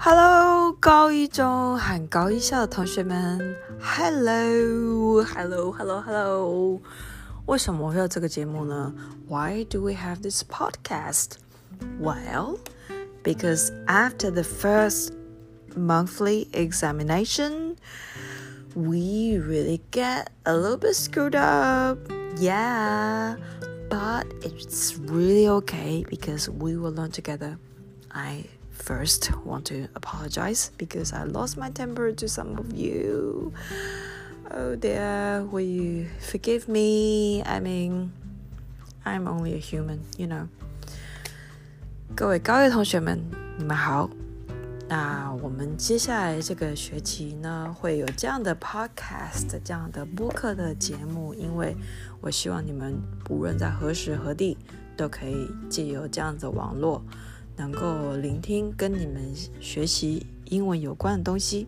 Hello，高一中和高一校的同学们，Hello，Hello，Hello，Hello，为什么会有这个节目呢？Why do we have this podcast? Well, because after the first monthly examination, we really get a little bit screwed up. Yeah, but it's really okay because we will learn together. I first want to apologize because I lost my temper to some of you. Oh dear, will you forgive me? I mean, I'm only a human, you know. 各位高一同学们，你们好。那我们接下来这个学期呢，会有这样的 podcast 这样的播客的节目，因为我希望你们无论在何时何地，都可以借由这样子网络。 能够聆听跟你们学习英文有关的东西，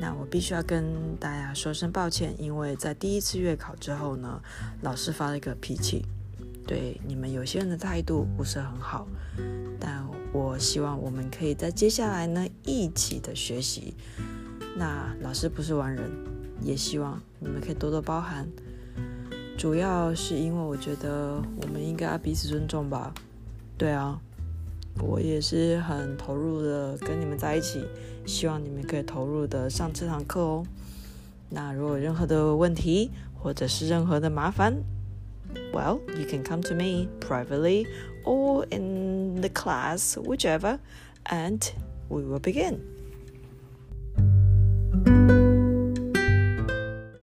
那我必须要跟大家说声抱歉，因为在第一次月考之后呢，老师发了一个脾气，对你们有些人的态度不是很好，但我希望我们可以在接下来呢一起的学习。那老师不是完人，也希望你们可以多多包涵。主要是因为我觉得我们应该彼此尊重吧，对啊。我也是很投入的跟你们在一起，希望你们可以投入的上这堂课哦。那如果有任何的问题或者是任何的麻烦，Well, you can come to me privately or in the class, whichever, and we will begin.